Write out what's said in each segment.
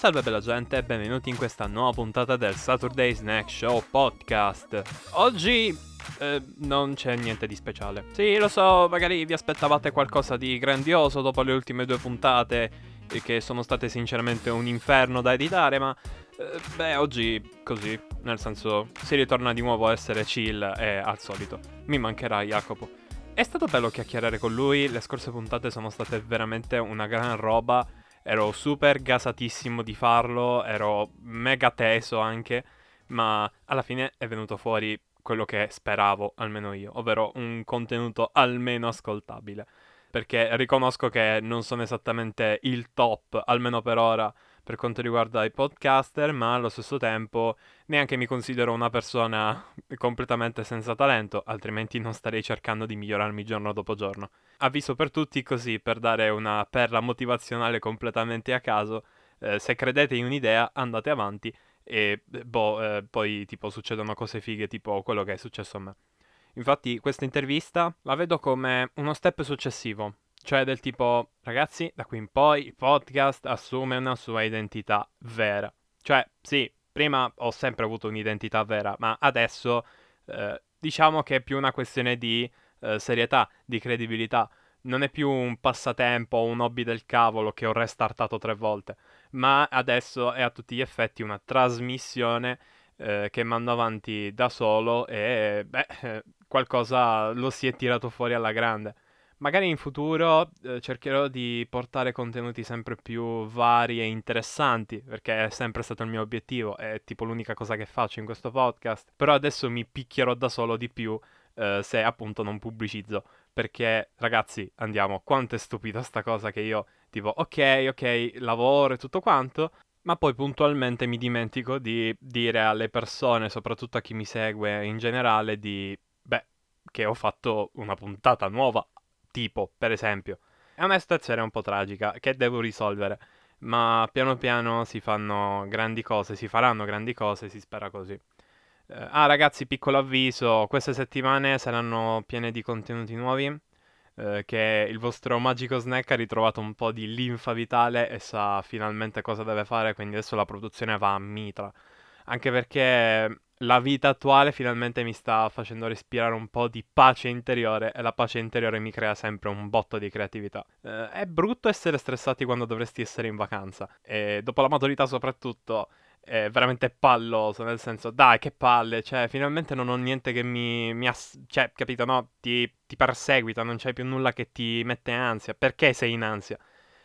salve bella gente e benvenuti in questa nuova puntata del Saturday Snack Show podcast. Oggi eh, non c'è niente di speciale. Sì, lo so, magari vi aspettavate qualcosa di grandioso dopo le ultime due puntate, che sono state sinceramente un inferno da editare, ma eh, beh, oggi così, nel senso, si ritorna di nuovo a essere chill e al solito. Mi mancherà Jacopo. È stato bello chiacchierare con lui, le scorse puntate sono state veramente una gran roba ero super gasatissimo di farlo, ero mega teso anche, ma alla fine è venuto fuori quello che speravo, almeno io, ovvero un contenuto almeno ascoltabile. Perché riconosco che non sono esattamente il top, almeno per ora, per quanto riguarda i podcaster, ma allo stesso tempo neanche mi considero una persona completamente senza talento, altrimenti non starei cercando di migliorarmi giorno dopo giorno. Avviso per tutti così, per dare una perla motivazionale completamente a caso, eh, se credete in un'idea andate avanti e boh, eh, poi tipo succedono cose fighe tipo quello che è successo a me. Infatti questa intervista la vedo come uno step successivo, cioè del tipo, ragazzi, da qui in poi il podcast assume una sua identità vera. Cioè, sì, prima ho sempre avuto un'identità vera, ma adesso eh, diciamo che è più una questione di eh, serietà, di credibilità. Non è più un passatempo o un hobby del cavolo che ho restartato tre volte, ma adesso è a tutti gli effetti una trasmissione eh, che mando avanti da solo e beh, eh, qualcosa lo si è tirato fuori alla grande. Magari in futuro eh, cercherò di portare contenuti sempre più vari e interessanti, perché è sempre stato il mio obiettivo, è tipo l'unica cosa che faccio in questo podcast. Però adesso mi picchierò da solo di più eh, se appunto non pubblicizzo. Perché ragazzi, andiamo, quanto è stupida sta cosa che io tipo ok, ok, lavoro e tutto quanto, ma poi puntualmente mi dimentico di dire alle persone, soprattutto a chi mi segue in generale, di beh, che ho fatto una puntata nuova Tipo, per esempio. È una situazione un po' tragica che devo risolvere, ma piano piano si fanno grandi cose, si faranno grandi cose, si spera così. Eh, ah ragazzi, piccolo avviso, queste settimane saranno piene di contenuti nuovi, eh, che il vostro magico snack ha ritrovato un po' di linfa vitale e sa finalmente cosa deve fare, quindi adesso la produzione va a mitra. Anche perché la vita attuale finalmente mi sta facendo respirare un po' di pace interiore e la pace interiore mi crea sempre un botto di creatività. Eh, è brutto essere stressati quando dovresti essere in vacanza e dopo la maturità soprattutto è veramente palloso, nel senso dai che palle, cioè finalmente non ho niente che mi... mi ass- cioè capito no? Ti, ti perseguita, non c'è più nulla che ti mette ansia, perché sei in ansia?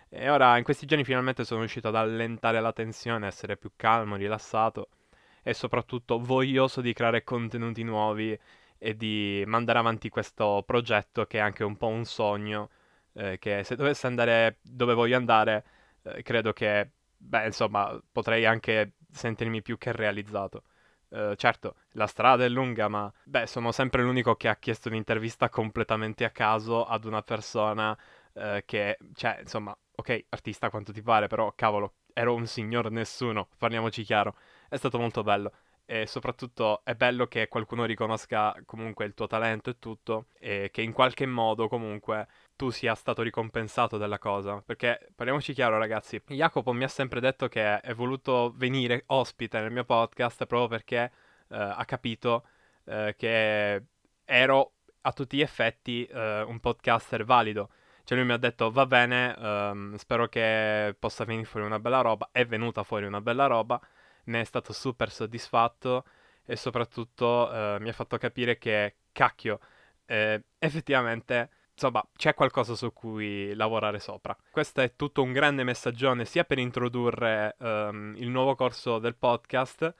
E ora in questi giorni finalmente sono riuscito ad allentare la tensione, essere più calmo, rilassato e soprattutto voglioso di creare contenuti nuovi e di mandare avanti questo progetto che è anche un po' un sogno, eh, che se dovesse andare dove voglio andare, eh, credo che, beh, insomma, potrei anche sentirmi più che realizzato. Uh, certo, la strada è lunga, ma beh, sono sempre l'unico che ha chiesto un'intervista completamente a caso ad una persona uh, che, cioè, insomma, ok, artista quanto ti pare, però cavolo, ero un signor nessuno, parliamoci chiaro è stato molto bello. E soprattutto è bello che qualcuno riconosca comunque il tuo talento e tutto, e che in qualche modo comunque tu sia stato ricompensato della cosa. Perché parliamoci chiaro, ragazzi, Jacopo mi ha sempre detto che è voluto venire ospite nel mio podcast proprio perché eh, ha capito eh, che ero a tutti gli effetti eh, un podcaster valido. Cioè lui mi ha detto va bene, um, spero che possa venire fuori una bella roba. È venuta fuori una bella roba ne è stato super soddisfatto e soprattutto eh, mi ha fatto capire che, cacchio, eh, effettivamente, insomma, c'è qualcosa su cui lavorare sopra. Questo è tutto un grande messaggione sia per introdurre um, il nuovo corso del podcast,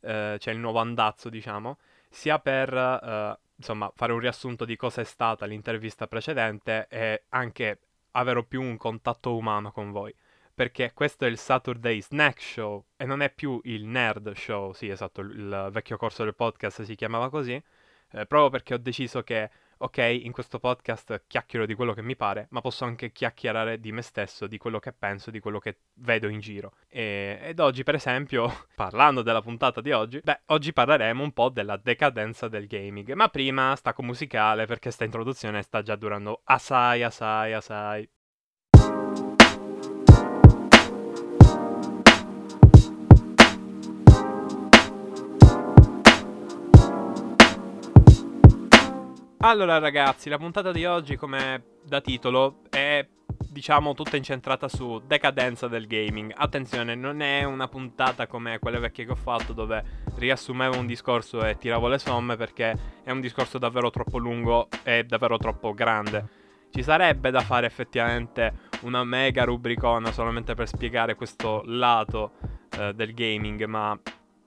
eh, cioè il nuovo andazzo, diciamo, sia per, uh, insomma, fare un riassunto di cosa è stata l'intervista precedente e anche avere più un contatto umano con voi perché questo è il Saturday Snack Show e non è più il Nerd Show, sì esatto, il vecchio corso del podcast si chiamava così, eh, proprio perché ho deciso che, ok, in questo podcast chiacchiero di quello che mi pare, ma posso anche chiacchierare di me stesso, di quello che penso, di quello che vedo in giro. E, ed oggi, per esempio, parlando della puntata di oggi, beh, oggi parleremo un po' della decadenza del gaming, ma prima stacco musicale perché sta introduzione sta già durando assai, assai, assai. Allora ragazzi, la puntata di oggi come da titolo è diciamo tutta incentrata su decadenza del gaming. Attenzione, non è una puntata come quelle vecchie che ho fatto dove riassumevo un discorso e tiravo le somme perché è un discorso davvero troppo lungo e davvero troppo grande. Ci sarebbe da fare effettivamente una mega rubricona solamente per spiegare questo lato eh, del gaming, ma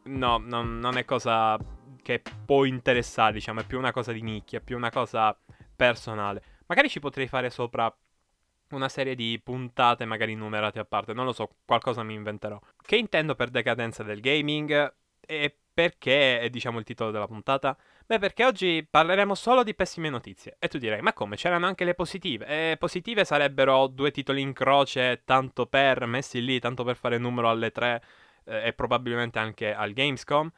no, non, non è cosa che può interessare, diciamo, è più una cosa di nicchia, più una cosa personale. Magari ci potrei fare sopra una serie di puntate magari numerate a parte, non lo so, qualcosa mi inventerò. Che intendo per decadenza del gaming e perché è diciamo il titolo della puntata? Beh, perché oggi parleremo solo di pessime notizie. E tu direi, ma come? C'erano anche le positive. E positive sarebbero due titoli in croce, tanto per, messi lì, tanto per fare numero alle tre eh, e probabilmente anche al Gamescom.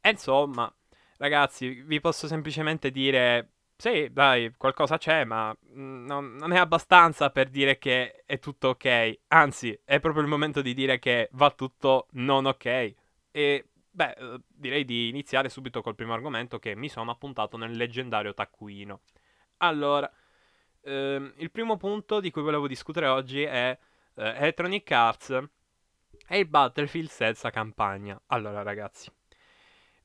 E insomma, ragazzi, vi posso semplicemente dire, sì, dai, qualcosa c'è, ma mm, non, non, è abbastanza per dire che è tutto ok. Anzi, è proprio il momento di dire che va tutto non ok. E, beh, eh, direi di iniziare subito col primo argomento che mi sono appuntato nel leggendario taccuino. Allora, ehm, il primo punto di cui volevo discutere oggi è eh, Electronic Arts e il Battlefield senza campagna. Allora, ragazzi,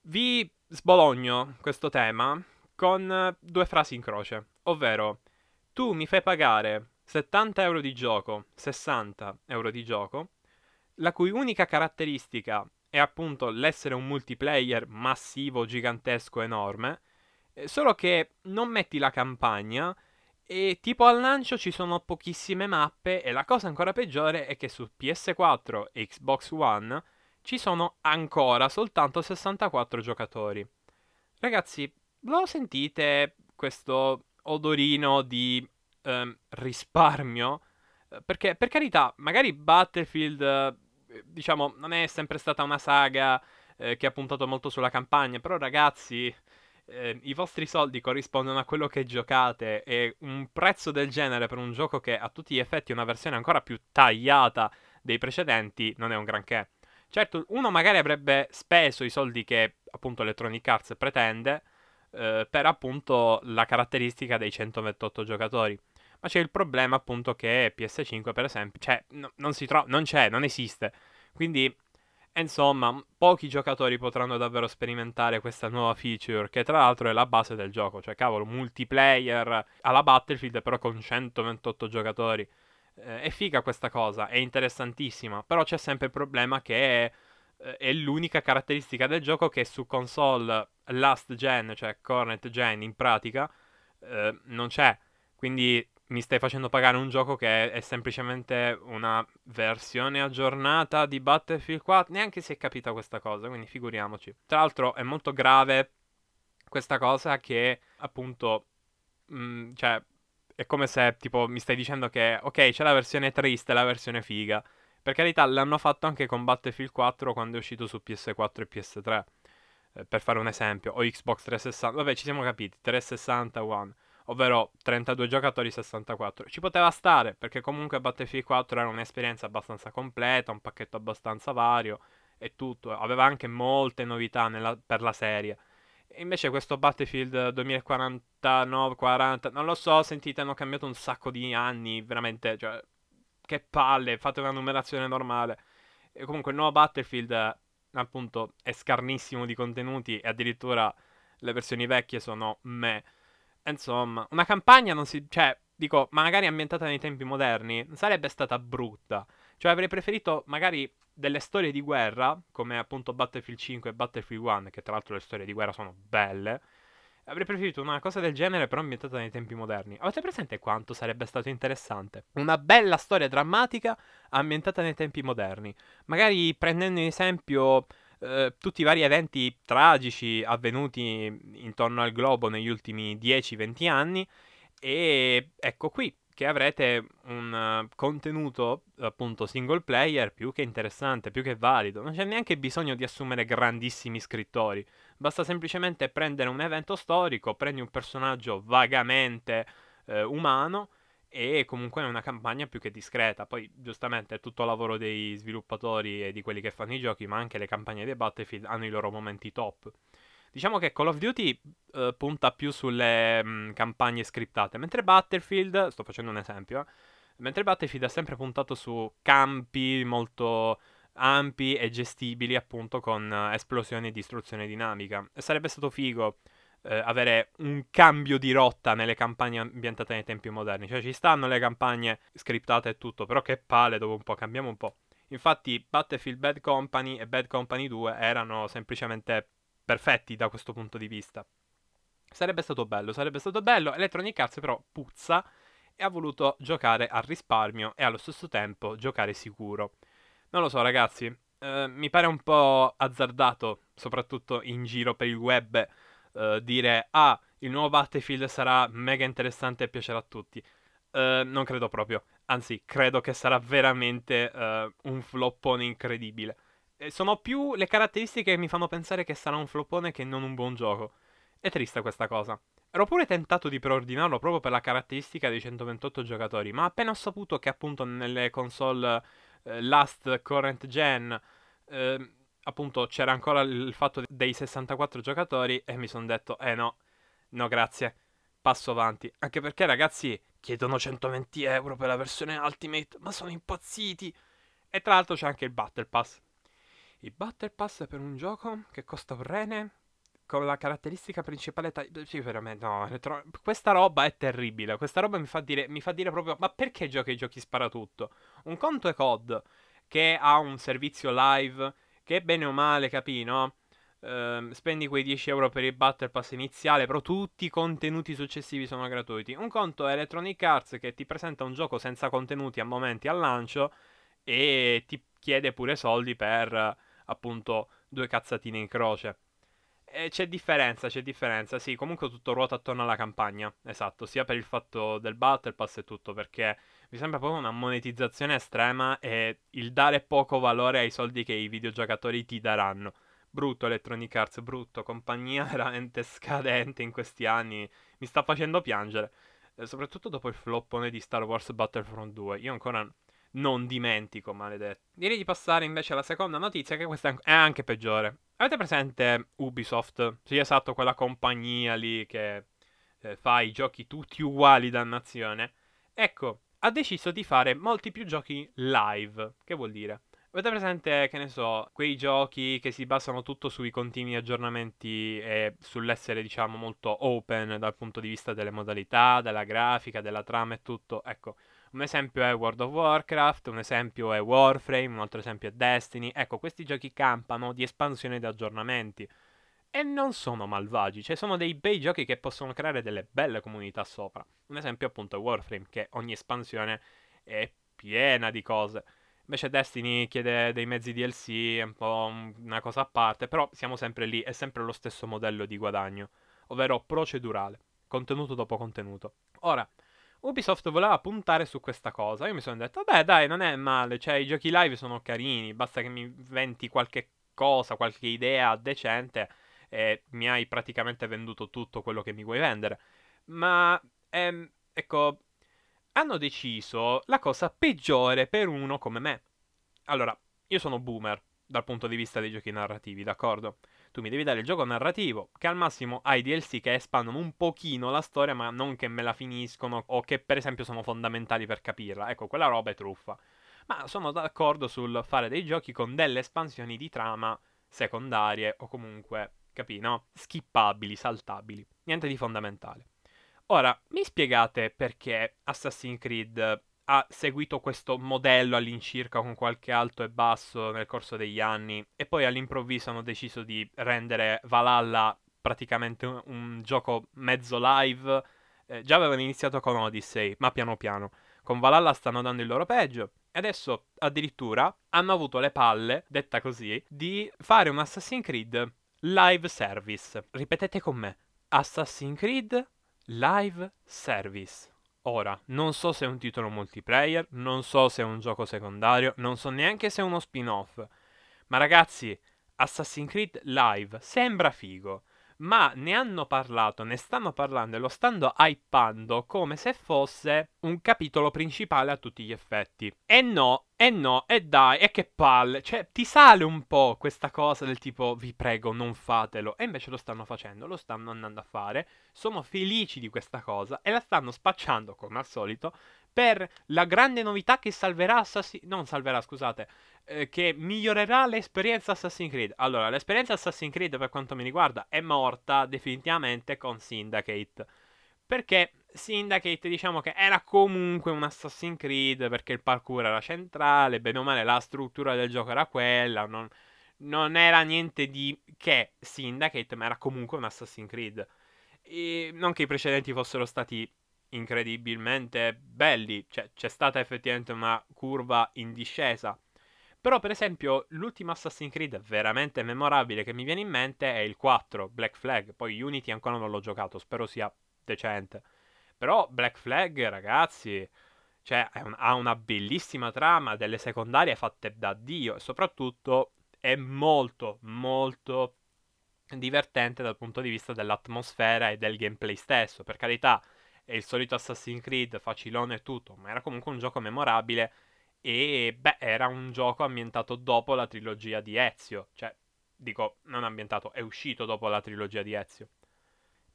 vi sbologno questo tema con eh, due frasi in croce, ovvero tu mi fai pagare 70 euro di gioco, 60 euro di gioco, la cui unica caratteristica è appunto l'essere un multiplayer massivo, gigantesco, enorme, eh, solo che non metti la campagna e tipo al lancio ci sono pochissime mappe e la cosa ancora peggiore è che su PS4 e Xbox One ci sono ancora soltanto 64 giocatori. Ragazzi, lo sentite questo odorino di ehm, risparmio? Perché, per carità, magari Battlefield, eh, diciamo, non è sempre stata una saga eh, che ha puntato molto sulla campagna, però ragazzi, eh, i vostri soldi corrispondono a quello che giocate e un prezzo del genere per un gioco che a tutti gli effetti è una versione ancora più tagliata dei precedenti non è un granché. Certo, uno magari avrebbe speso i soldi che appunto Electronic Arts pretende eh, per appunto la caratteristica dei 128 giocatori. Ma c'è il problema appunto che PS5 per esempio, cioè no, non si trova, non c'è, non esiste. Quindi insomma, pochi giocatori potranno davvero sperimentare questa nuova feature, che tra l'altro è la base del gioco, cioè cavolo, multiplayer alla Battlefield però con 128 giocatori. Eh, è figa questa cosa, è interessantissima, però c'è sempre il problema che è, eh, è l'unica caratteristica del gioco che su console last gen, cioè current gen in pratica, eh, non c'è. Quindi mi stai facendo pagare un gioco che è, è, semplicemente una versione aggiornata di Battlefield 4. Neanche si è capita questa cosa, quindi figuriamoci. Tra l'altro è molto grave questa cosa che appunto... Mh, mm, cioè, è come se tipo mi stai dicendo che ok, c'è la versione triste e la versione figa. Per carità, l'hanno fatto anche con Battlefield 4 quando è uscito su PS4 e PS3. Eh, per fare un esempio, o Xbox 360. Vabbè, ci siamo capiti, 360 One, ovvero 32 giocatori 64. Ci poteva stare, perché comunque Battlefield 4 era un'esperienza abbastanza completa, un pacchetto abbastanza vario e tutto. Aveva anche molte novità nella, per la serie. Invece questo Battlefield 2049, 40, non lo so, sentite, hanno cambiato un sacco di anni, veramente, cioè, che palle, fate una numerazione normale. E comunque il nuovo Battlefield, appunto, è scarnissimo di contenuti e addirittura le versioni vecchie sono me. Insomma, una campagna non si... cioè, dico, magari ambientata nei tempi moderni, sarebbe stata brutta. Cioè, avrei preferito magari delle storie di guerra, come appunto Battlefield 5 e Battlefield 1, che tra l'altro le storie di guerra sono belle, avrei preferito una cosa del genere però ambientata nei tempi moderni. Avete presente quanto sarebbe stato interessante? Una bella storia drammatica ambientata nei tempi moderni. Magari prendendo in esempio eh, tutti i vari eventi tragici avvenuti intorno al globo negli ultimi 10-20 anni. E ecco qui, che avrete un uh, contenuto appunto single player più che interessante, più che valido. Non c'è neanche bisogno di assumere grandissimi scrittori, basta semplicemente prendere un evento storico, prendi un personaggio vagamente uh, umano e comunque è una campagna più che discreta. Poi giustamente è tutto lavoro dei sviluppatori e di quelli che fanno i giochi, ma anche le campagne di Battlefield hanno i loro momenti top. Diciamo che Call of Duty uh, punta più sulle mh, mm, campagne scriptate, mentre Battlefield, sto facendo un esempio, eh, mentre Battlefield ha sempre puntato su campi molto ampi e gestibili, appunto, con uh, esplosioni e distruzione dinamica. E sarebbe stato figo eh, avere un cambio di rotta nelle campagne ambientate nei tempi moderni. Cioè, ci stanno le campagne scriptate e tutto, però che palle, dopo un po', cambiamo un po'. Infatti, Battlefield Bad Company e Bad Company 2 erano semplicemente perfetti da questo punto di vista. Sarebbe stato bello, sarebbe stato bello. Electronic Arts però puzza e ha voluto giocare al risparmio e allo stesso tempo giocare sicuro. Non lo so, ragazzi. Eh, mi pare un po' azzardato, soprattutto in giro per il web, uh, dire ah, il nuovo Battlefield sarà mega interessante e piacerà a tutti. Uh, non credo proprio, anzi credo che sarà veramente uh, un floppone incredibile. E sono più le caratteristiche che mi fanno pensare che sarà un floppone che non un buon gioco. È triste questa cosa. Ero pure tentato di preordinarlo proprio per la caratteristica dei 128 giocatori, ma appena ho saputo che appunto nelle console eh, last current gen eh, appunto c'era ancora il fatto dei 64 giocatori e mi sono detto, eh no, no grazie, passo avanti. Anche perché ragazzi chiedono 120 euro per la versione Ultimate, ma sono impazziti. E tra l'altro c'è anche il Battle Pass. Il Battle Pass per un gioco che costa un rene con la caratteristica principale ta- sì, veramente no, retro- questa roba è terribile. Questa roba mi fa, dire, mi fa dire proprio ma perché giochi i giochi sparatutto? Un conto è COD che ha un servizio live che bene o male, capì, no? Uh, spendi quei 10 euro per il Battle Pass iniziale, però tutti i contenuti successivi sono gratuiti. Un conto è Electronic Arts che ti presenta un gioco senza contenuti a momenti al lancio e ti chiede pure soldi per appunto due cazzatine in croce. E c'è differenza, c'è differenza. Sì, comunque tutto ruota attorno alla campagna. Esatto, sia per il fatto del Battle Pass e tutto, perché mi sembra proprio una monetizzazione estrema e il dare poco valore ai soldi che i videogiocatori ti daranno. Brutto Electronic Arts, brutto, compagnia veramente scadente in questi anni. Mi sta facendo piangere. Soprattutto dopo il floppone di Star Wars Battlefront 2. Io ancora non dimentico, maledetto. Direi di passare invece alla seconda notizia, che questa è anche peggiore. Avete presente Ubisoft? Sì, esatto, quella compagnia lì che eh, fa i giochi tutti uguali, dannazione. Ecco, ha deciso di fare molti più giochi live. Che vuol dire? Avete presente, che ne so, quei giochi che si basano tutto sui continui aggiornamenti e sull'essere, diciamo, molto open dal punto di vista delle modalità, della grafica, della trama e tutto? Ecco, un esempio è World of Warcraft, un esempio è Warframe, un altro esempio è Destiny. Ecco, questi giochi campano di espansioni ed aggiornamenti. E non sono malvagi, cioè sono dei bei giochi che possono creare delle belle comunità sopra. Un esempio appunto è Warframe, che ogni espansione è piena di cose. Invece Destiny chiede dei mezzi DLC, è un po' una cosa a parte, però siamo sempre lì, è sempre lo stesso modello di guadagno, ovvero procedurale, contenuto dopo contenuto. Ora, Ubisoft voleva puntare su questa cosa. Io mi sono detto, beh, dai, non è male. Cioè, i giochi live sono carini. Basta che mi venti qualche cosa, qualche idea decente. E mi hai praticamente venduto tutto quello che mi vuoi vendere. Ma, ehm, ecco, hanno deciso la cosa peggiore per uno come me. Allora, io sono boomer dal punto di vista dei giochi narrativi, d'accordo? Tu mi devi dare il gioco narrativo, che al massimo hai DLC che espandono un pochino la storia, ma non che me la finiscono o che per esempio sono fondamentali per capirla. Ecco, quella roba è truffa. Ma sono d'accordo sul fare dei giochi con delle espansioni di trama secondarie o comunque, capi, no? Skippabili, saltabili. Niente di fondamentale. Ora, mi spiegate perché Assassin's Creed ha seguito questo modello all'incirca con qualche alto e basso nel corso degli anni e poi all'improvviso hanno deciso di rendere Valhalla praticamente un, un gioco mezzo live. Eh, già avevano iniziato con Odyssey, ma piano piano. Con Valhalla stanno dando il loro peggio. E adesso addirittura hanno avuto le palle, detta così, di fare un Assassin's Creed live service. Ripetete con me. Assassin's Creed live service. Ora, non so se è un titolo multiplayer, non so se è un gioco secondario, non so neanche se è uno spin-off. Ma ragazzi, Assassin's Creed Live sembra figo. Ma ne hanno parlato, ne stanno parlando e lo stanno hypando come se fosse un capitolo principale a tutti gli effetti. E no, e no, e dai, e che palle. Cioè, ti sale un po' questa cosa del tipo, vi prego, non fatelo. E invece lo stanno facendo, lo stanno andando a fare. Sono felici di questa cosa e la stanno spacciando, come al solito, per la grande novità che salverà Assassin's non salverà, scusate, eh, che migliorerà l'esperienza Assassin's Creed. Allora, l'esperienza Assassin's Creed per quanto mi riguarda è morta definitivamente con Syndicate. Perché Syndicate diciamo che era comunque un Assassin's Creed perché il parkour era centrale, bene o male la struttura del gioco era quella, non, non era niente di che Syndicate, ma era comunque un Assassin's Creed. E non che i precedenti fossero stati incredibilmente belli, cioè c'è stata effettivamente una curva in discesa. Però, per esempio, l'ultimo Assassin's Creed veramente memorabile che mi viene in mente è il 4, Black Flag. Poi Unity ancora non l'ho giocato, spero sia decente. Però Black Flag, ragazzi, cioè, un, ha una bellissima trama, delle secondarie fatte da Dio e soprattutto è molto, molto divertente dal punto di vista dell'atmosfera e del gameplay stesso. Per carità, è il solito Assassin's Creed, facilone e tutto, ma era comunque un gioco memorabile e beh, era un gioco ambientato dopo la trilogia di Ezio, cioè dico, non ambientato, è uscito dopo la trilogia di Ezio.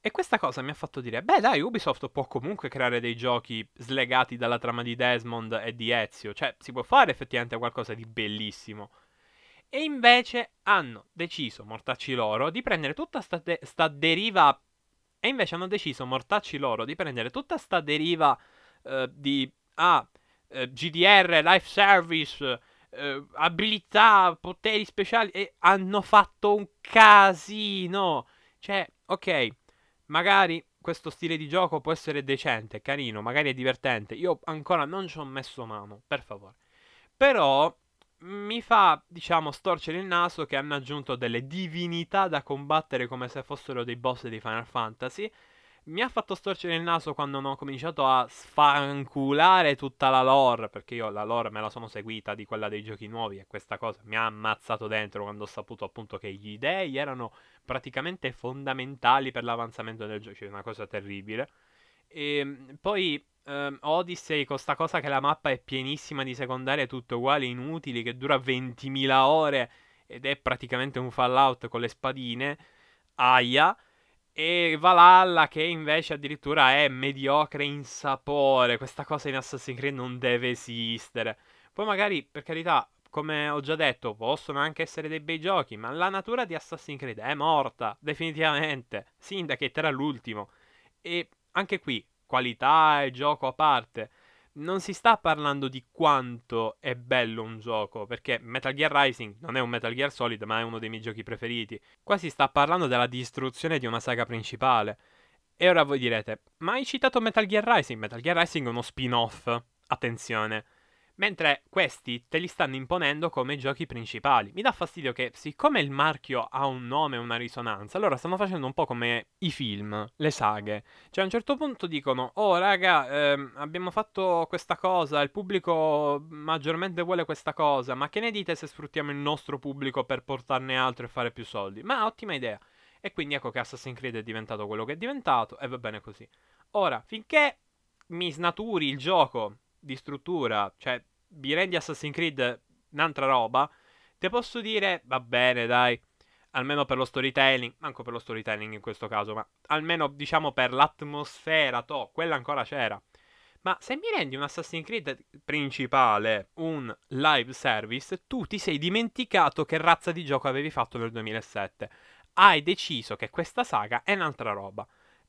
E questa cosa mi ha fatto dire, beh dai, Ubisoft può comunque creare dei giochi slegati dalla trama di Desmond e di Ezio, cioè si può fare effettivamente qualcosa di bellissimo. E invece hanno deciso, mortacci loro, di prendere tutta sta, de- sta deriva e invece hanno deciso, mortacci loro, di prendere tutta sta deriva uh, di ah, uh, GDR, life service, uh, abilità, poteri speciali e hanno fatto un casino. Cioè, ok, magari questo stile di gioco può essere decente, carino, magari è divertente. Io ancora non ci ho messo mano, per favore. Però mi fa, diciamo, storcere il naso che hanno aggiunto delle divinità da combattere come se fossero dei boss di Final Fantasy. Mi ha fatto storcere il naso quando ho cominciato a sfanculare tutta la lore, perché io la lore me la sono seguita di quella dei giochi nuovi e questa cosa mi ha ammazzato dentro quando ho saputo appunto che gli dei erano praticamente fondamentali per l'avanzamento del gioco, cioè una cosa terribile. E ehm, poi um, Odyssey con sta cosa che la mappa è pienissima di secondarie tutte uguali, inutili, che dura 20.000 ore ed è praticamente un Fallout con le spadine. Aia. E Valhalla che invece addirittura è mediocre in sapore. Questa cosa in Assassin's Creed non deve esistere. Poi magari, per carità, come ho già detto, possono anche essere dei bei giochi, ma la natura di Assassin's Creed è morta, definitivamente. Syndicate era l'ultimo. E anche qui, qualità e gioco a parte. Non si sta parlando di quanto è bello un gioco, perché Metal Gear Rising non è un Metal Gear Solid, ma è uno dei miei giochi preferiti. Qua si sta parlando della distruzione di una saga principale. E ora voi direte, ma hai citato Metal Gear Rising? Metal Gear Rising è uno spin-off. Attenzione. Mentre questi te li stanno imponendo come giochi principali. Mi dà fastidio che, siccome il marchio ha un nome e una risonanza, allora stanno facendo un po' come i film, le saghe. Cioè, a un certo punto dicono: Oh, raga, ehm, abbiamo fatto questa cosa, il pubblico maggiormente vuole questa cosa, ma che ne dite se sfruttiamo il nostro pubblico per portarne altro e fare più soldi? Ma ottima idea. E quindi ecco che Assassin's Creed è diventato quello che è diventato, e va bene così. Ora, finché mi snaturi il gioco di struttura, cioè vi rendi Assassin's Creed un'altra roba, ti posso dire, va bene, dai, almeno per lo storytelling, manco per lo storytelling in questo caso, ma almeno diciamo per l'atmosfera, to, quella ancora c'era. Ma se mi rendi un Assassin's Creed principale, un live service, tu ti sei dimenticato che razza di gioco avevi fatto nel 2007. Hai deciso che questa saga è un'altra roba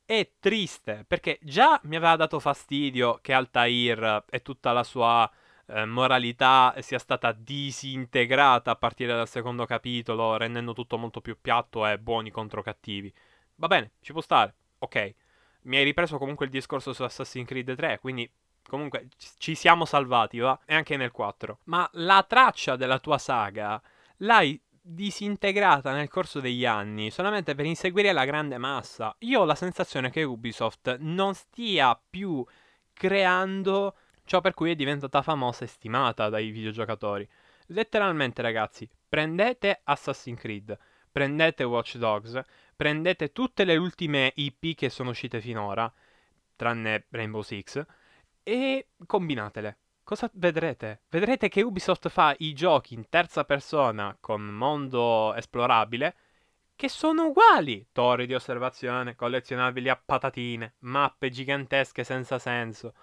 è triste perché già mi aveva dato fastidio che Altair e tutta la sua eh, moralità sia stata disintegrata a partire dal secondo capitolo, rendendo tutto molto più piatto e buoni contro cattivi. Va bene, ci può stare. Ok. Mi hai ripreso comunque il discorso su Assassin's Creed 3, quindi comunque ci siamo salvati, va? E anche nel 4. Ma la traccia della tua saga l'hai disintegrata nel corso degli anni solamente per inseguire la grande massa. Io ho la sensazione che Ubisoft non stia più creando ciò per cui è diventata famosa e stimata dai videogiocatori. Letteralmente, ragazzi, prendete Assassin's Creed, prendete Watch Dogs, prendete tutte le ultime IP che sono uscite finora, tranne Rainbow Six, e combinatele. Cosa vedrete? Vedrete che Ubisoft fa i giochi in terza persona con mondo esplorabile che sono uguali. Torri di osservazione, collezionabili a patatine, mappe gigantesche senza senso.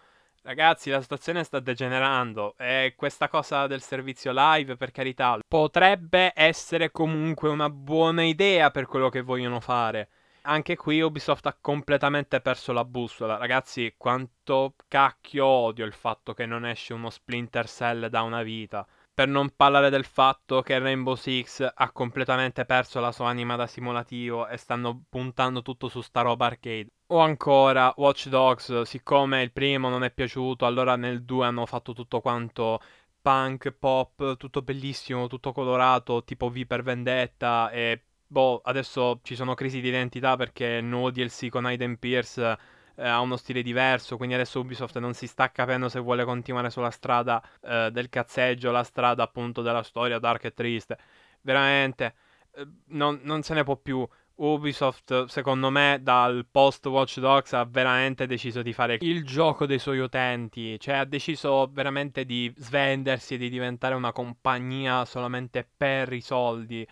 Ragazzi, la situazione sta degenerando e questa cosa del servizio live, per carità, potrebbe essere comunque una buona idea per quello che vogliono fare. Anche qui Ubisoft ha completamente perso la bussola. Ragazzi, quanto cacchio odio il fatto che non esce uno Splinter Cell da una vita. Per non parlare del fatto che Rainbow Six ha completamente perso la sua anima da simulativo e stanno puntando tutto su sta roba arcade. O ancora Watch Dogs, siccome il primo non è piaciuto, allora nel 2 hanno fatto tutto quanto punk, pop, tutto bellissimo, tutto colorato, tipo V per Vendetta e boh, adesso ci sono crisi di identità perché il nuovo DLC con Aiden Pierce eh, ha uno stile diverso, quindi adesso Ubisoft non si sta capendo se vuole continuare sulla strada eh, del cazzeggio, la strada appunto della storia dark e triste. Veramente, eh, non, non se ne può più. Ubisoft, secondo me, dal post Watch Dogs ha veramente deciso di fare il gioco dei suoi utenti. Cioè, ha deciso veramente di svendersi e di diventare una compagnia solamente per i soldi.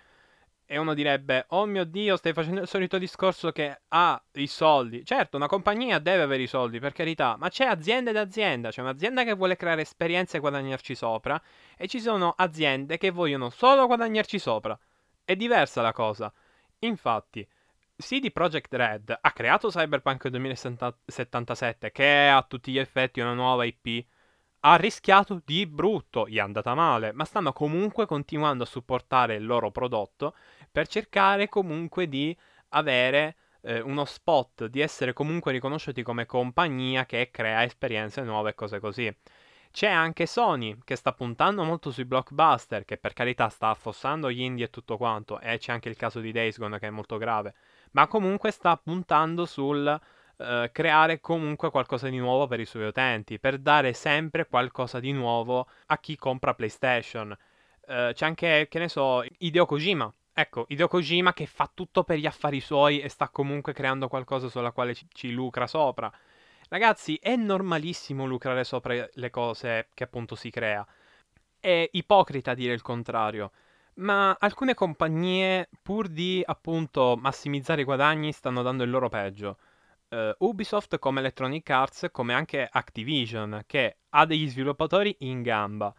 E uno direbbe, oh mio Dio, stai facendo il solito discorso che ha i soldi. Certo, una compagnia deve avere i soldi, per carità, ma c'è azienda ed azienda. C'è un'azienda che vuole creare esperienze e guadagnarci sopra, e ci sono aziende che vogliono solo guadagnarci sopra. È diversa la cosa. Infatti, CD Projekt Red ha creato Cyberpunk 2077, che è a tutti gli effetti una nuova IP ha rischiato di brutto, gli è andata male, ma stanno comunque continuando a supportare il loro prodotto per cercare comunque di avere eh, uno spot, di essere comunque riconosciuti come compagnia che crea esperienze nuove e cose così. C'è anche Sony che sta puntando molto sui blockbuster, che per carità sta affossando gli indie e tutto quanto, e c'è anche il caso di Days Gone che è molto grave, ma comunque sta puntando sul eh, creare comunque qualcosa di nuovo per i suoi utenti, per dare sempre qualcosa di nuovo a chi compra PlayStation. Eh, c'è anche, che ne so, Hideo Kojima. Ecco, Hideo Kojima che fa tutto per gli affari suoi e sta comunque creando qualcosa sulla quale ci, ci lucra sopra. Ragazzi, è normalissimo lucrare sopra le cose che appunto si crea. È ipocrita dire il contrario. Ma alcune compagnie, pur di appunto massimizzare i guadagni, stanno dando il loro peggio uh, Ubisoft come Electronic Arts, come anche Activision, che ha degli sviluppatori in gamba,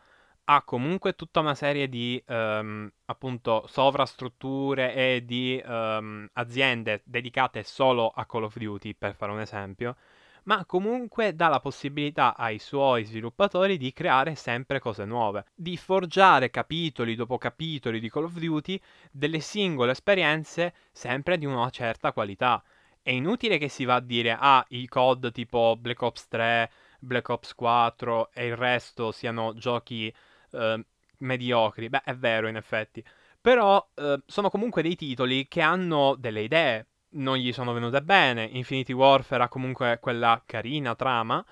ha comunque tutta una serie di um, appunto sovrastrutture e di um, aziende dedicate solo a Call of Duty, per fare un esempio, ma comunque dà la possibilità ai suoi sviluppatori di creare sempre cose nuove, di forgiare capitoli dopo capitoli di Call of Duty delle singole esperienze sempre di una certa qualità è inutile che si va a dire, ah, i COD tipo Black Ops 3, Black Ops 4 e il resto siano giochi eh, mediocri. Beh, è vero in effetti. Però eh, sono comunque dei titoli che hanno delle idee, non gli sono venute bene. Infinity Warfare ha comunque quella carina trama.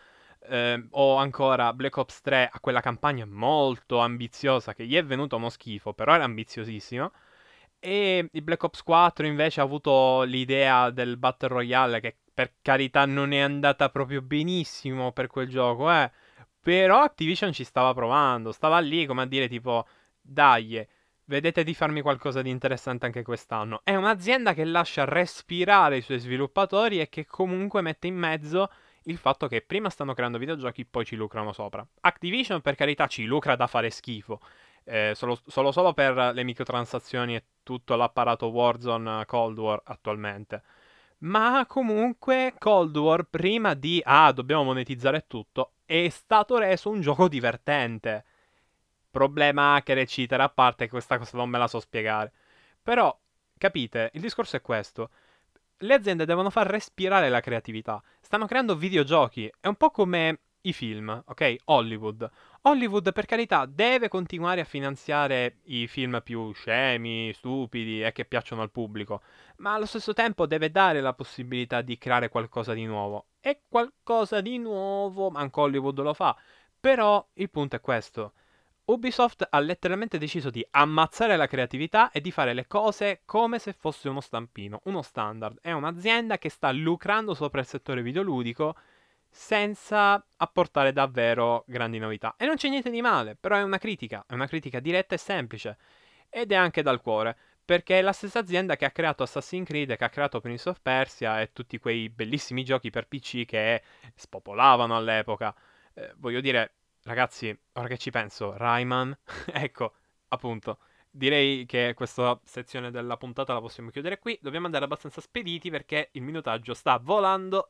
Eh, o ancora Black Ops 3 ha quella campagna molto ambiziosa che gli è venuta uno schifo, però era ambiziosissimo. E il Black Ops 4 invece ha avuto l'idea del Battle Royale che per carità non è andata proprio benissimo per quel gioco, eh. Però Activision ci stava provando, stava lì come a dire tipo, dai, vedete di farmi qualcosa di interessante anche quest'anno. È un'azienda che lascia respirare i suoi sviluppatori e che comunque mette in mezzo il fatto che prima stanno creando videogiochi, poi ci lucrano sopra. Activision per carità ci lucra da fare schifo eh, solo, solo, solo, per le microtransazioni e tutto l'apparato Warzone Cold War attualmente. Ma comunque Cold War prima di ah, dobbiamo monetizzare tutto, è stato reso un gioco divertente. Problema hacker eccetera, a parte che questa cosa non me la so spiegare. Però, capite, il discorso è questo. Le aziende devono far respirare la creatività. Stanno creando videogiochi. È un po' come i film, ok? Hollywood. Hollywood, per carità, deve continuare a finanziare i film più scemi, stupidi e che piacciono al pubblico, ma allo stesso tempo deve dare la possibilità di creare qualcosa di nuovo. E qualcosa di nuovo, anche Hollywood lo fa. Però il punto è questo. Ubisoft ha letteralmente deciso di ammazzare la creatività e di fare le cose come se fosse uno stampino, uno standard. È un'azienda che sta lucrando sopra il settore videoludico senza apportare davvero grandi novità. E non c'è niente di male, però è una critica, è una critica diretta e semplice. Ed è anche dal cuore, perché è la stessa azienda che ha creato Assassin's Creed, che ha creato Prince of Persia e tutti quei bellissimi giochi per PC che spopolavano all'epoca. Eh, voglio dire, Ragazzi, ora che ci penso, Rayman, ecco, appunto, direi che questa sezione della puntata la possiamo chiudere qui. Dobbiamo andare abbastanza spediti perché il minutaggio sta volando.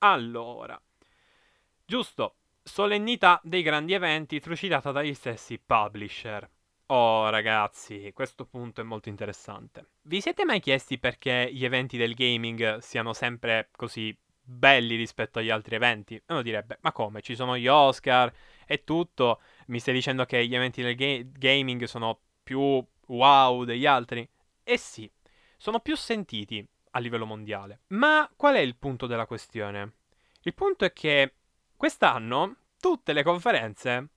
Allora, giusto, solennità dei grandi eventi trucidata dagli stessi publisher. Oh ragazzi, questo punto è molto interessante. Vi siete mai chiesti perché gli eventi del gaming siano sempre così belli rispetto agli altri eventi. Uno direbbe, ma come? Ci sono gli Oscar e tutto. Mi stai dicendo che gli eventi del ga- gaming sono più wow degli altri? Eh sì, sono più sentiti a livello mondiale. Ma qual è il punto della questione? Il punto è che quest'anno tutte le conferenze,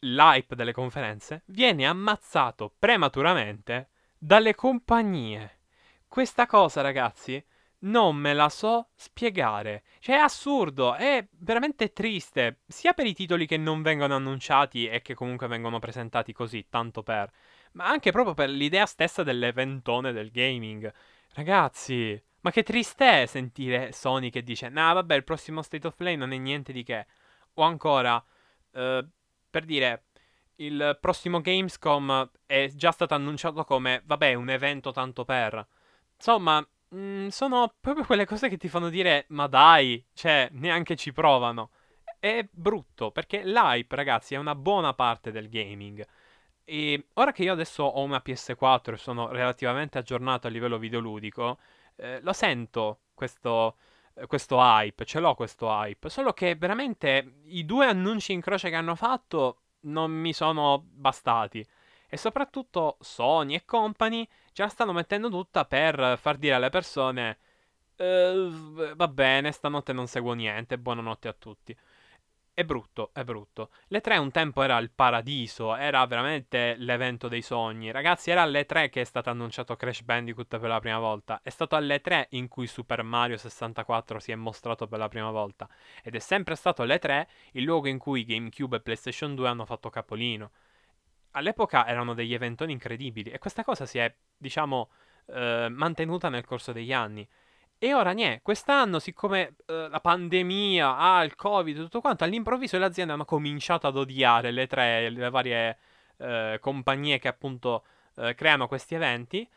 l'hype delle conferenze, viene ammazzato prematuramente dalle compagnie. Questa cosa, ragazzi, non me la so spiegare. Cioè, è assurdo, è veramente triste, sia per i titoli che non vengono annunciati e che comunque vengono presentati così, tanto per, ma anche proprio per l'idea stessa dell'eventone del gaming. Ragazzi, ma che triste è sentire Sony che dice, nah, vabbè, il prossimo State of Play non è niente di che. O ancora, eh, per dire, il prossimo Gamescom è già stato annunciato come, vabbè, un evento tanto per. Insomma, Mm, sono proprio quelle cose che ti fanno dire, ma dai, cioè, neanche ci provano. È brutto, perché l'hype, ragazzi, è una buona parte del gaming. E ora che io adesso ho una PS4 e sono relativamente aggiornato a livello videoludico, eh, lo sento questo, eh, questo hype, ce l'ho questo hype. Solo che veramente i due annunci in croce che hanno fatto non mi sono bastati. E soprattutto Sony e company ce la stanno mettendo tutta per far dire alle persone uh, va bene, stanotte non seguo niente, buonanotte a tutti. È brutto, è brutto. Le 3 un tempo era il paradiso, era veramente l'evento dei sogni. Ragazzi, era alle 3 che è stato annunciato Crash Bandicoot per la prima volta. È stato alle 3 in cui Super Mario 64 si è mostrato per la prima volta. Ed è sempre stato alle 3 il luogo in cui GameCube e PlayStation 2 hanno fatto capolino all'epoca erano degli eventoni incredibili e questa cosa si è, diciamo, eh, mantenuta nel corso degli anni. E ora niente, quest'anno, siccome eh, la pandemia, ah, il covid, tutto quanto, all'improvviso le aziende hanno cominciato ad odiare le tre, le varie eh, compagnie che appunto eh, creano questi eventi.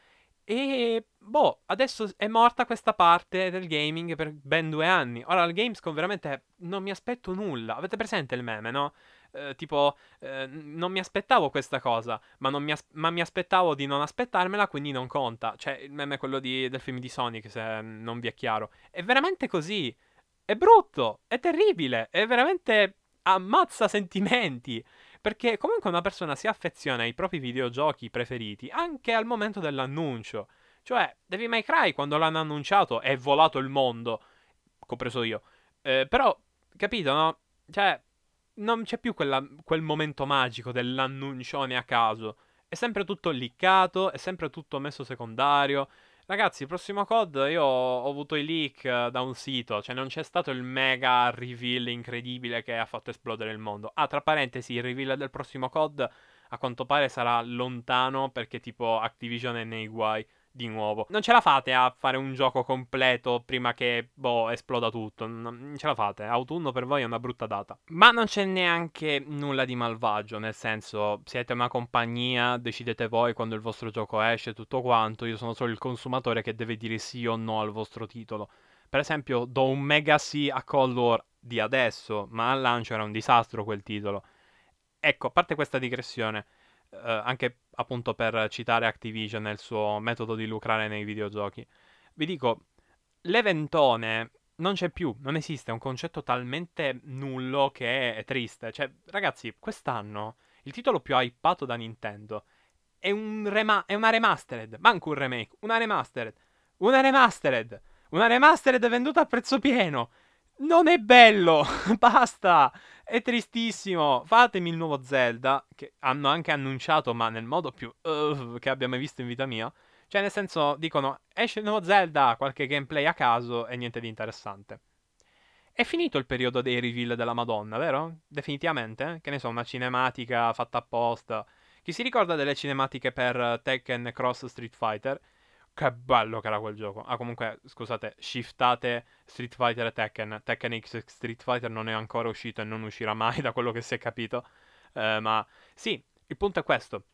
E boh, adesso è morta questa parte del gaming per ben due anni. Ora al Gamescom veramente non mi aspetto nulla. Avete presente il meme, no? Eh, tipo, eh, non mi aspettavo questa cosa, ma, mi, as- ma, mi aspettavo di non aspettarmela, quindi non conta. Cioè, il meme è quello di- del film di Sonic, se non vi è chiaro. È veramente così. È brutto, è terribile, è veramente ammazza sentimenti. Perché comunque una persona si affeziona ai propri videogiochi preferiti anche al momento dell'annuncio. Cioè, Devil May Cry quando l'hanno annunciato è volato il mondo. Compreso io. Eh, però, capito, no? Cioè, non c'è più quella, quel momento magico dell'annuncione a caso. È sempre tutto liccato, è sempre tutto messo secondario. Ragazzi, il prossimo COD io ho avuto i leak eh, da un sito, cioè non c'è stato il mega reveal incredibile che ha fatto esplodere il mondo. Ah, tra parentesi, il reveal del prossimo COD a quanto pare sarà lontano perché tipo Activision è nei guai di nuovo. Non ce la fate a fare un gioco completo prima che, boh, esploda tutto. Non ce la fate. Autunno per voi è una brutta data. Ma non c'è neanche nulla di malvagio, nel senso, siete una compagnia, decidete voi quando il vostro gioco esce, tutto quanto. Io sono solo il consumatore che deve dire sì o no al vostro titolo. Per esempio, do un mega sì a Cold War di adesso, ma al lancio era un disastro quel titolo. Ecco, a parte questa digressione, eh, anche appunto per citare Activision e il suo metodo di lucrare nei videogiochi. Vi dico, l'eventone non c'è più, non esiste, è un concetto talmente nullo che è triste. Cioè, ragazzi, quest'anno il titolo più hypato da Nintendo è, un rema- è una remastered, manco un remake, una remastered. Una remastered! Una remastered venduta a prezzo pieno! Non è bello, basta, è tristissimo. Fatemi il nuovo Zelda, che hanno anche annunciato, ma nel modo più uh, che abbia mai visto in vita mia. Cioè, nel senso, dicono, esce il nuovo Zelda, qualche gameplay a caso e niente di interessante. È finito il periodo dei reveal della Madonna, vero? Definitivamente? Che ne so, una cinematica fatta apposta. Chi si ricorda delle cinematiche per Tekken Cross Street Fighter? Che bello che era quel gioco. Ah, comunque, scusate, shiftate Street Fighter e Tekken. Tekken X Street Fighter non è ancora uscito e non uscirà mai, da quello che si è capito. Uh, ma sì, il punto è questo.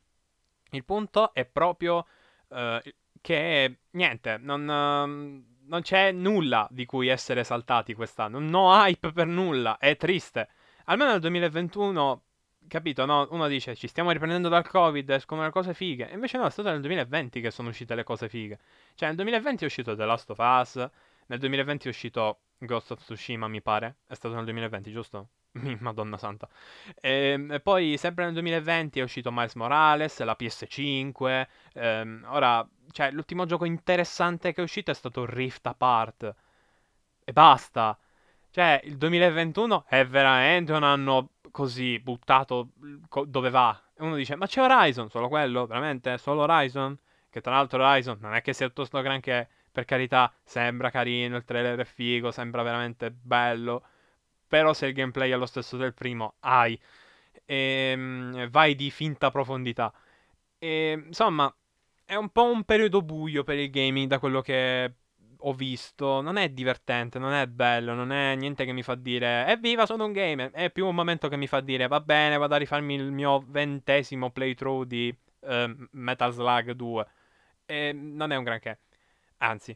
Il punto è proprio uh, che, niente, non, uh, non c'è nulla di cui essere esaltati quest'anno. No hype per nulla, è triste. Almeno nel 2021 capito, no? Uno dice ci stiamo riprendendo dal Covid, escono le cose fighe. E invece no, è stato nel 2020 che sono uscite le cose fighe. Cioè, nel 2020 è uscito The Last of Us, nel 2020 è uscito Ghost of Tsushima, mi pare. È stato nel 2020, giusto? Madonna santa. E, ehm, e, poi, sempre nel 2020 è uscito Miles Morales, la PS5. Ehm, ora, cioè, l'ultimo gioco interessante che è uscito è stato Rift Apart. E basta. Cioè, il 2021 è veramente un anno così buttato co- dove va. E uno dice, ma c'è Horizon, solo quello? Veramente? Solo Horizon? Che tra l'altro Horizon non è che sia tutto granché, per carità, sembra carino, il trailer è figo, sembra veramente bello. Però se il gameplay è lo stesso del primo, hai. E, ehm, vai di finta profondità. E, insomma, è un po' un periodo buio per il gaming da quello che ho visto, non è divertente, non è bello, non è niente che mi fa dire evviva sono un gamer, è più un momento che mi fa dire va bene vado a rifarmi il mio ventesimo playthrough di uh, Metal Slug 2 e non è un granché, anzi,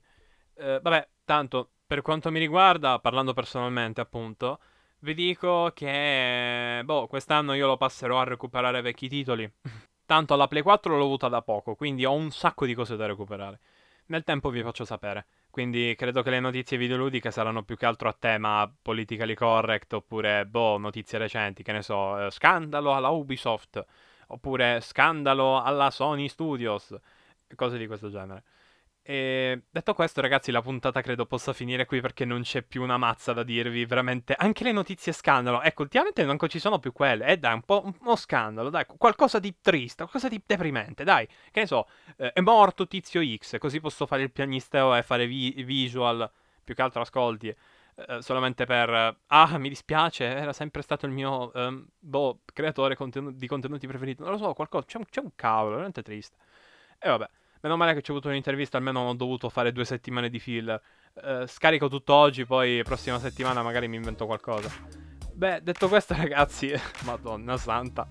uh, vabbè, tanto per quanto mi riguarda, parlando personalmente appunto, vi dico che boh, quest'anno io lo passerò a recuperare vecchi titoli. Tanto la Play 4 l'ho avuta da poco, quindi ho un sacco di cose da recuperare. Nel tempo vi faccio sapere. Quindi credo che le notizie videoludiche saranno più che altro a tema politically correct oppure, boh, notizie recenti, che ne so, eh, scandalo alla Ubisoft oppure scandalo alla Sony Studios, cose di questo genere. E detto questo, ragazzi, la puntata credo possa finire qui perché non c'è più una mazza da dirvi. Veramente, anche le notizie scandalo. Ecco, ultimamente non ci sono più quelle. Eh, dai, un po' uno scandalo, dai, qualcosa di triste, qualcosa di deprimente, dai. Che ne so, eh, è morto Tizio X, così posso fare il pianisteo e fare vi- visual, più che altro ascolti. Eh, solamente per ah mi dispiace era sempre stato il mio um, boh, creatore contenu- di contenuti preferito non lo so qualcosa c'è un, c'è un cavolo veramente triste e vabbè Meno male che ci ho avuto un'intervista, almeno non ho dovuto fare due settimane di filler. Uh, scarico tutto oggi, poi prossima settimana magari mi invento qualcosa. Beh, detto questo, ragazzi, madonna santa,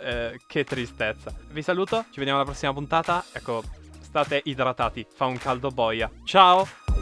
eh, che tristezza. Vi saluto, ci vediamo alla prossima puntata. Ecco, state idratati, fa un caldo boia. Ciao!